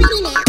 money now.